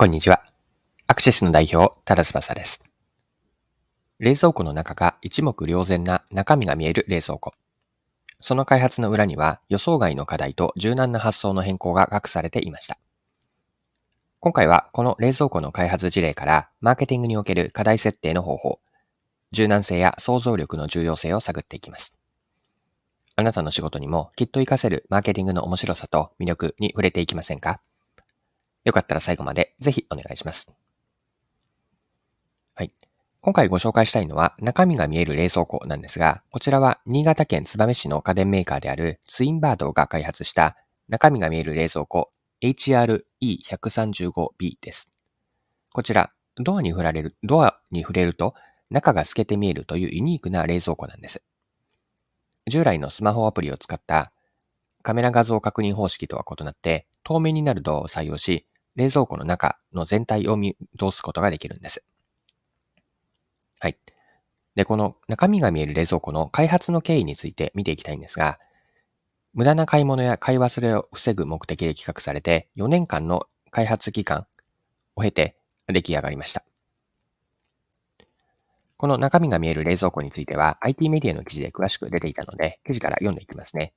こんにちは。アクシスの代表、ただ翼です。冷蔵庫の中が一目瞭然な中身が見える冷蔵庫。その開発の裏には予想外の課題と柔軟な発想の変更が隠されていました。今回はこの冷蔵庫の開発事例からマーケティングにおける課題設定の方法、柔軟性や想像力の重要性を探っていきます。あなたの仕事にもきっと活かせるマーケティングの面白さと魅力に触れていきませんか？よかったら最後までぜひお願いします。はい。今回ご紹介したいのは中身が見える冷蔵庫なんですが、こちらは新潟県燕市の家電メーカーであるツインバードが開発した中身が見える冷蔵庫 HRE135B です。こちら、ドアに触られる、ドアに触れると中が透けて見えるというユニークな冷蔵庫なんです。従来のスマホアプリを使ったカメラ画像確認方式とは異なって透明になるドアを採用し、冷蔵庫の中の全体を見通すことができるんです。はい。で、この中身が見える冷蔵庫の開発の経緯について見ていきたいんですが、無駄な買い物や買い忘れを防ぐ目的で企画されて4年間の開発期間を経て出来上がりました。この中身が見える冷蔵庫については IT メディアの記事で詳しく出ていたので、記事から読んでいきますね。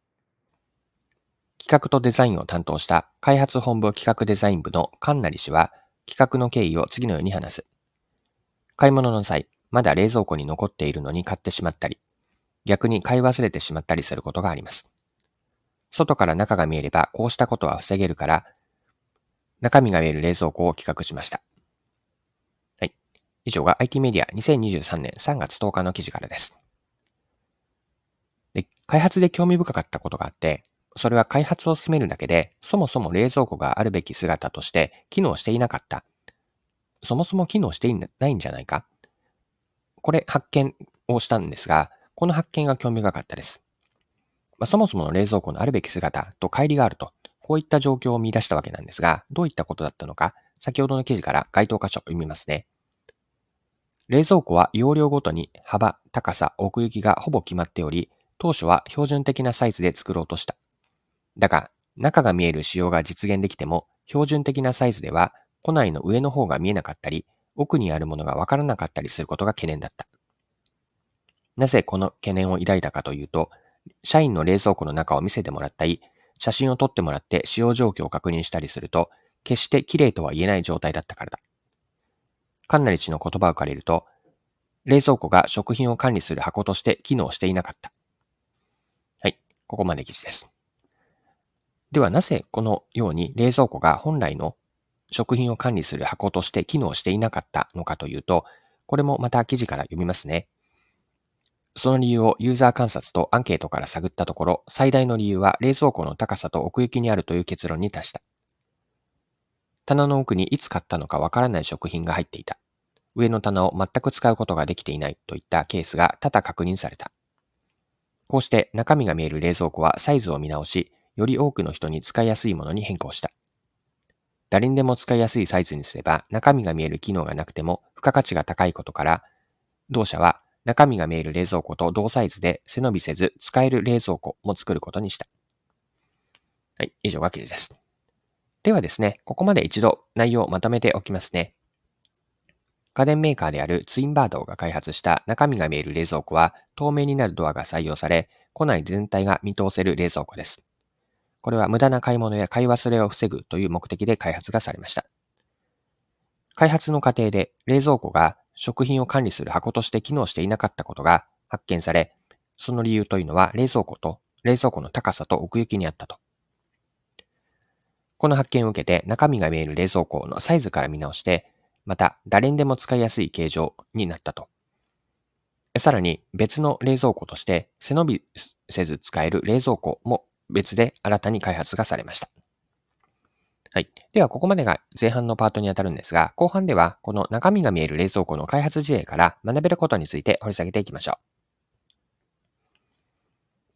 企画とデザインを担当した開発本部企画デザイン部の神成氏は企画の経緯を次のように話す。買い物の際、まだ冷蔵庫に残っているのに買ってしまったり、逆に買い忘れてしまったりすることがあります。外から中が見えればこうしたことは防げるから、中身が見える冷蔵庫を企画しました。はい。以上が IT メディア2023年3月10日の記事からです。で開発で興味深かったことがあって、それは開発を進めるだけで、そもそも冷蔵庫があるべき姿として機能していなかった。そもそも機能していないんじゃないか？これ発見をしたんですが、この発見が興味深かったです。まあ、そもそもの冷蔵庫のあるべき姿と乖離があると、こういった状況を見出したわけなんですが、どういったことだったのか、先ほどの記事から該当箇所を読みますね。冷蔵庫は容量ごとに幅、高さ、奥行きがほぼ決まっており、当初は標準的なサイズで作ろうとした。だが、中が見える仕様が実現できても、標準的なサイズでは、庫内の上の方が見えなかったり、奥にあるものがわからなかったりすることが懸念だった。なぜこの懸念を抱いたかというと、社員の冷蔵庫の中を見せてもらったり、写真を撮ってもらって使用状況を確認したりすると、決して綺麗とは言えない状態だったからだ。カンナリチの言葉を借りると、冷蔵庫が食品を管理する箱として機能していなかった。はい、ここまで記事です。ではなぜこのように冷蔵庫が本来の食品を管理する箱として機能していなかったのかというと、これもまた記事から読みますね。その理由をユーザー観察とアンケートから探ったところ、最大の理由は冷蔵庫の高さと奥行きにあるという結論に達した。棚の奥にいつ買ったのかわからない食品が入っていた。上の棚を全く使うことができていないといったケースが多々確認された。こうして中身が見える冷蔵庫はサイズを見直し、より多くの人に使いやすいものに変更した。誰にでも使いやすいサイズにすれば中身が見える機能がなくても付加価値が高いことから、同社は中身が見える冷蔵庫と同サイズで背伸びせず使える冷蔵庫も作ることにした。はい、以上が記事です。ではですね、ここまで一度内容をまとめておきますね。家電メーカーであるツインバードが開発した中身が見える冷蔵庫は透明になるドアが採用され、庫内全体が見通せる冷蔵庫です。これは無駄な買い物や買い忘れを防ぐという目的で開発がされました。開発の過程で冷蔵庫が食品を管理する箱として機能していなかったことが発見され、その理由というのは冷蔵庫と冷蔵庫の高さと奥行きにあったと。この発見を受けて中身が見える冷蔵庫のサイズから見直して、また誰にでも使いやすい形状になったと。さらに別の冷蔵庫として背伸びせず使える冷蔵庫も別で新たに開発がされました。はい。では、ここまでが前半のパートにあたるんですが、後半では、この中身が見える冷蔵庫の開発事例から学べることについて掘り下げていきましょう。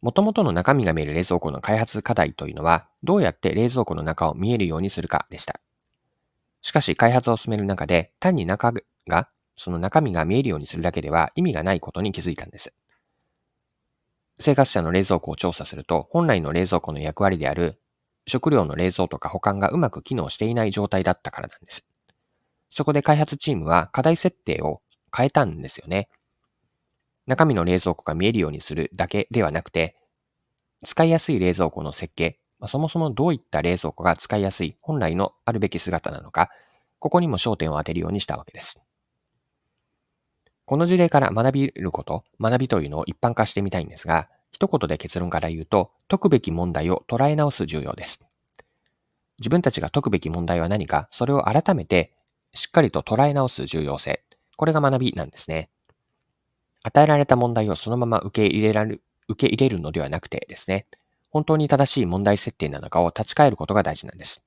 元々の中身が見える冷蔵庫の開発課題というのは、どうやって冷蔵庫の中を見えるようにするかでした。しかし、開発を進める中で、単に中が、その中身が見えるようにするだけでは意味がないことに気づいたんです。生活者の冷蔵庫を調査すると、本来の冷蔵庫の役割である食料の冷蔵とか保管がうまく機能していない状態だったからなんです。そこで開発チームは課題設定を変えたんですよね。中身の冷蔵庫が見えるようにするだけではなくて、使いやすい冷蔵庫の設計、そもそもどういった冷蔵庫が使いやすい本来のあるべき姿なのか、ここにも焦点を当てるようにしたわけです。この事例から学びること、学びというのを一般化してみたいんですが、一言で結論から言うと、解くべき問題を捉え直す重要です。自分たちが解くべき問題は何か、それを改めてしっかりと捉え直す重要性。これが学びなんですね。与えられた問題をそのまま受け入れられる、受け入れるのではなくてですね、本当に正しい問題設定なのかを立ち返ることが大事なんです。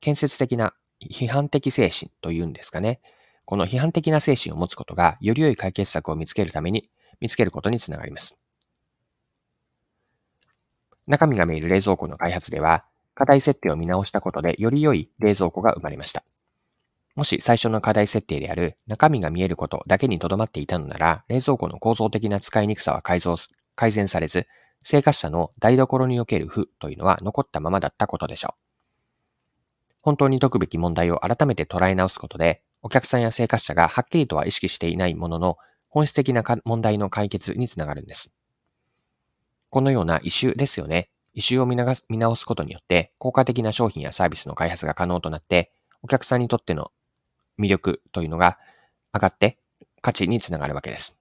建設的な批判的精神というんですかね。この批判的な精神を持つことが、より良い解決策を見つけるために、見つけることにつながります。中身が見える冷蔵庫の開発では、課題設定を見直したことで、より良い冷蔵庫が生まれました。もし最初の課題設定である中身が見えることだけにとどまっていたのなら、冷蔵庫の構造的な使いにくさは改造改善されず、生活者の台所における負というのは残ったままだったことでしょう。本当に解くべき問題を改めて捉え直すことで、お客さんや生活者がはっきりとは意識していないものの、本質的な問題の解決につながるんです。このような異臭ですよね。異臭を見直すことによって、効果的な商品やサービスの開発が可能となって、お客さんにとっての魅力というのが上がって価値につながるわけです。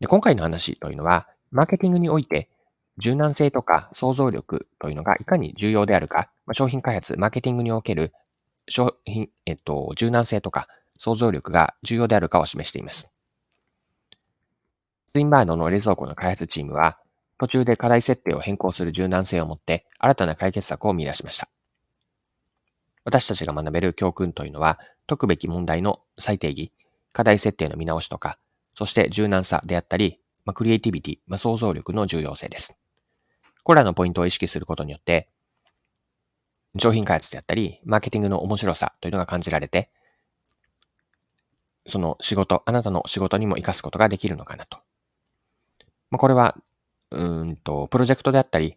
で今回の話というのは、マーケティングにおいて柔軟性とか想像力というのがいかに重要であるか、商品開発、マーケティングにおける商品、えっと、柔軟性とか想像力が重要であるかを示しています。ツインバードの冷蔵庫の開発チームは、途中で課題設定を変更する柔軟性を持って新たな解決策を見出しました。私たちが学べる教訓というのは、解くべき問題の再定義、課題設定の見直しとか、そして柔軟さであったり、まあ、クリエイティビティ、まあ、想像力の重要性です。これらのポイントを意識することによって、商品開発であったり、マーケティングの面白さというのが感じられて、その仕事、あなたの仕事にも活かすことができるのかなと。まあ、これは、うんと、プロジェクトであったり、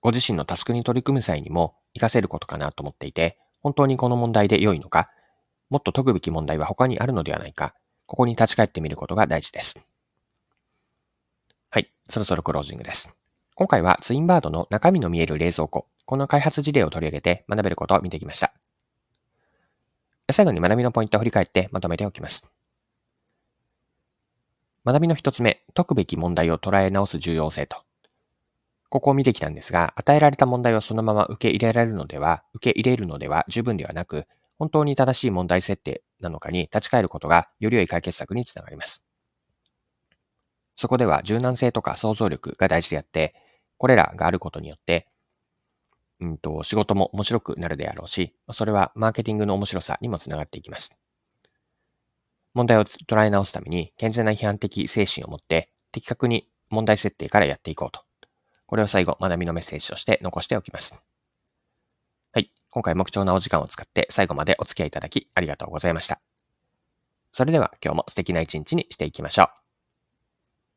ご自身のタスクに取り組む際にも活かせることかなと思っていて、本当にこの問題で良いのか、もっと解くべき問題は他にあるのではないか、ここに立ち返ってみることが大事です。はい、そろそろクロージングです。今回はツインバードの中身の見える冷蔵庫、この開発事例を取り上げて学べることを見てきました。最後に学びのポイントを振り返ってまとめておきます。学びの一つ目、解くべき問題を捉え直す重要性と。ここを見てきたんですが、与えられた問題をそのまま受け入れられるのでは、受け入れるのでは十分ではなく、本当に正しい問題設定なのかに立ち返ることがより良い解決策につながります。そこでは柔軟性とか想像力が大事であって、これらがあることによって、うんと、仕事も面白くなるであろうし、それはマーケティングの面白さにもつながっていきます。問題を捉え直すために健全な批判的精神を持って的確に問題設定からやっていこうと。これを最後学びのメッセージとして残しておきます。はい。今回も貴重なお時間を使って最後までお付き合いいただきありがとうございました。それでは今日も素敵な一日にしていきましょう。